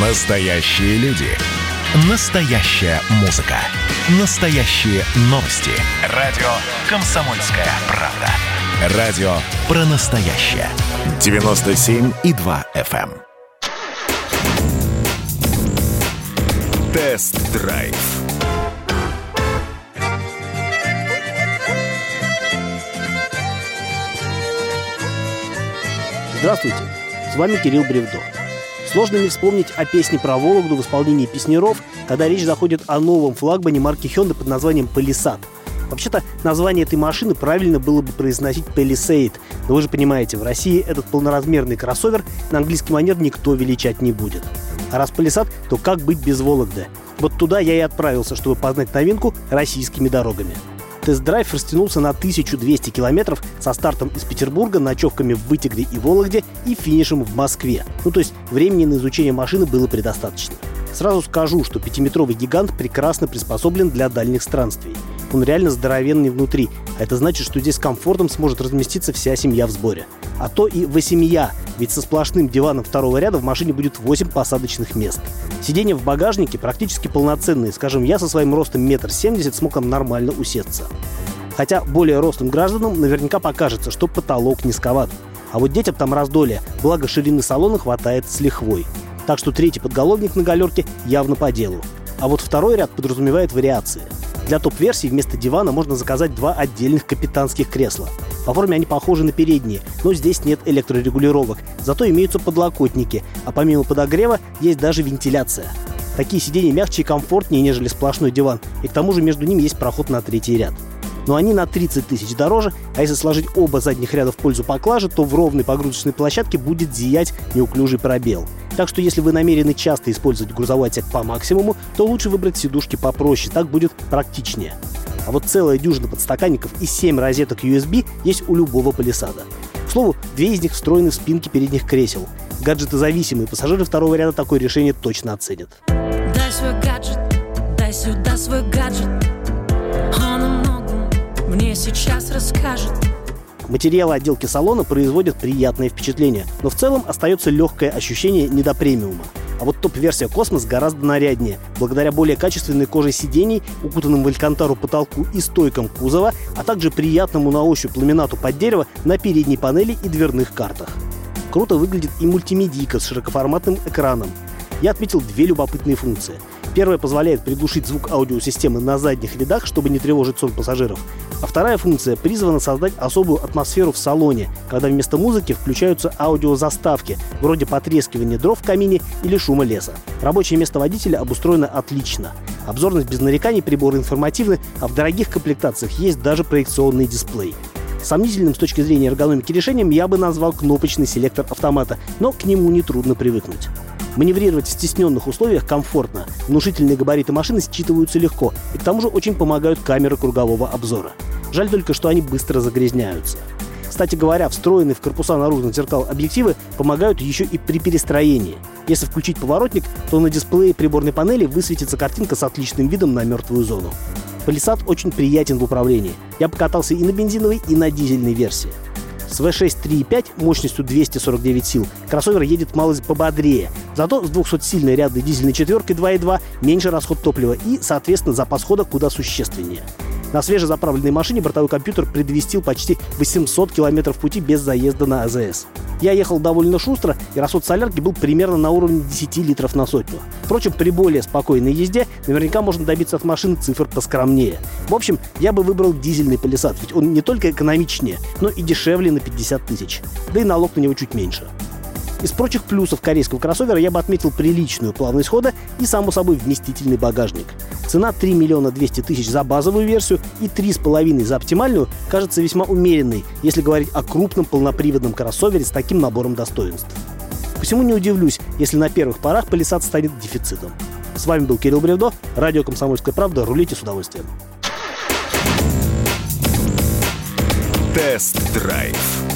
Настоящие люди. Настоящая музыка. Настоящие новости. Радио «Комсомольская правда». Радио про настоящее. 97,2 FM. эм. Тест-драйв. Здравствуйте, с вами Кирилл Бревдо. Сложно не вспомнить о песне про Вологду в исполнении песнеров, когда речь заходит о новом флагмане марки Hyundai под названием Palisade. Вообще-то название этой машины правильно было бы произносить Palisade, но вы же понимаете, в России этот полноразмерный кроссовер на английский манер никто величать не будет. А раз Palisade, то как быть без Вологды? Вот туда я и отправился, чтобы познать новинку российскими дорогами. Тест-драйв растянулся на 1200 километров со стартом из Петербурга, ночевками в Вытегре и Вологде и финишем в Москве. Ну, то есть времени на изучение машины было предостаточно. Сразу скажу, что пятиметровый гигант прекрасно приспособлен для дальних странствий. Он реально здоровенный внутри, а это значит, что здесь с комфортом сможет разместиться вся семья в сборе. А то и восемья, ведь со сплошным диваном второго ряда в машине будет 8 посадочных мест. Сиденья в багажнике практически полноценные, скажем, я со своим ростом метр семьдесят смог там нормально усесться. Хотя более рослым гражданам наверняка покажется, что потолок низковат. А вот детям там раздолье, благо ширины салона хватает с лихвой. Так что третий подголовник на галерке явно по делу. А вот второй ряд подразумевает вариации. Для топ-версии вместо дивана можно заказать два отдельных капитанских кресла. По форме они похожи на передние, но здесь нет электрорегулировок, зато имеются подлокотники, а помимо подогрева есть даже вентиляция. Такие сиденья мягче и комфортнее, нежели сплошной диван, и к тому же между ними есть проход на третий ряд. Но они на 30 тысяч дороже, а если сложить оба задних ряда в пользу поклажи, то в ровной погрузочной площадке будет зиять неуклюжий пробел. Так что если вы намерены часто использовать грузовой отсек по максимуму, то лучше выбрать сидушки попроще, так будет практичнее. А вот целая дюжина подстаканников и 7 розеток USB есть у любого палисада. К слову, две из них встроены в спинки передних кресел. Гаджетозависимые пассажиры второго ряда такое решение точно оценят. Дай свой гаджет, дай сюда свой гаджет Он о многом мне сейчас расскажет Материалы отделки салона производят приятное впечатление, но в целом остается легкое ощущение недопремиума. А вот топ-версия Космос гораздо наряднее, благодаря более качественной коже сидений, укутанным в алькантару потолку и стойкам кузова, а также приятному на ощупь ламинату под дерево на передней панели и дверных картах. Круто выглядит и мультимедийка с широкоформатным экраном. Я отметил две любопытные функции. Первая позволяет приглушить звук аудиосистемы на задних рядах, чтобы не тревожить сон пассажиров. А вторая функция призвана создать особую атмосферу в салоне, когда вместо музыки включаются аудиозаставки, вроде потрескивания дров в камине или шума леса. Рабочее место водителя обустроено отлично. Обзорность без нареканий, приборы информативны, а в дорогих комплектациях есть даже проекционный дисплей. Сомнительным с точки зрения эргономики решением я бы назвал кнопочный селектор автомата, но к нему нетрудно привыкнуть. Маневрировать в стесненных условиях комфортно. Внушительные габариты машины считываются легко, и к тому же очень помогают камеры кругового обзора. Жаль только, что они быстро загрязняются. Кстати говоря, встроенные в корпуса наружных зеркал объективы помогают еще и при перестроении. Если включить поворотник, то на дисплее приборной панели высветится картинка с отличным видом на мертвую зону. Палисад очень приятен в управлении. Я покатался и на бензиновой, и на дизельной версии. С V6 3.5 мощностью 249 сил кроссовер едет малость пободрее, зато с 200-сильной рядной дизельной четверкой 2.2 меньше расход топлива и, соответственно, запас хода куда существеннее. На свежезаправленной машине бортовой компьютер предвестил почти 800 километров пути без заезда на АЗС. Я ехал довольно шустро, и расход солярки был примерно на уровне 10 литров на сотню. Впрочем, при более спокойной езде наверняка можно добиться от машины цифр поскромнее. В общем, я бы выбрал дизельный палисад, ведь он не только экономичнее, но и дешевле на 50 тысяч. Да и налог на него чуть меньше. Из прочих плюсов корейского кроссовера я бы отметил приличную плавность хода и, само собой, вместительный багажник. Цена 3 миллиона 200 тысяч за базовую версию и 3,5 за оптимальную кажется весьма умеренной, если говорить о крупном полноприводном кроссовере с таким набором достоинств. Посему не удивлюсь, если на первых порах Палисад станет дефицитом. С вами был Кирилл Бревдо, радио «Комсомольская правда». Рулите с удовольствием. Тест-драйв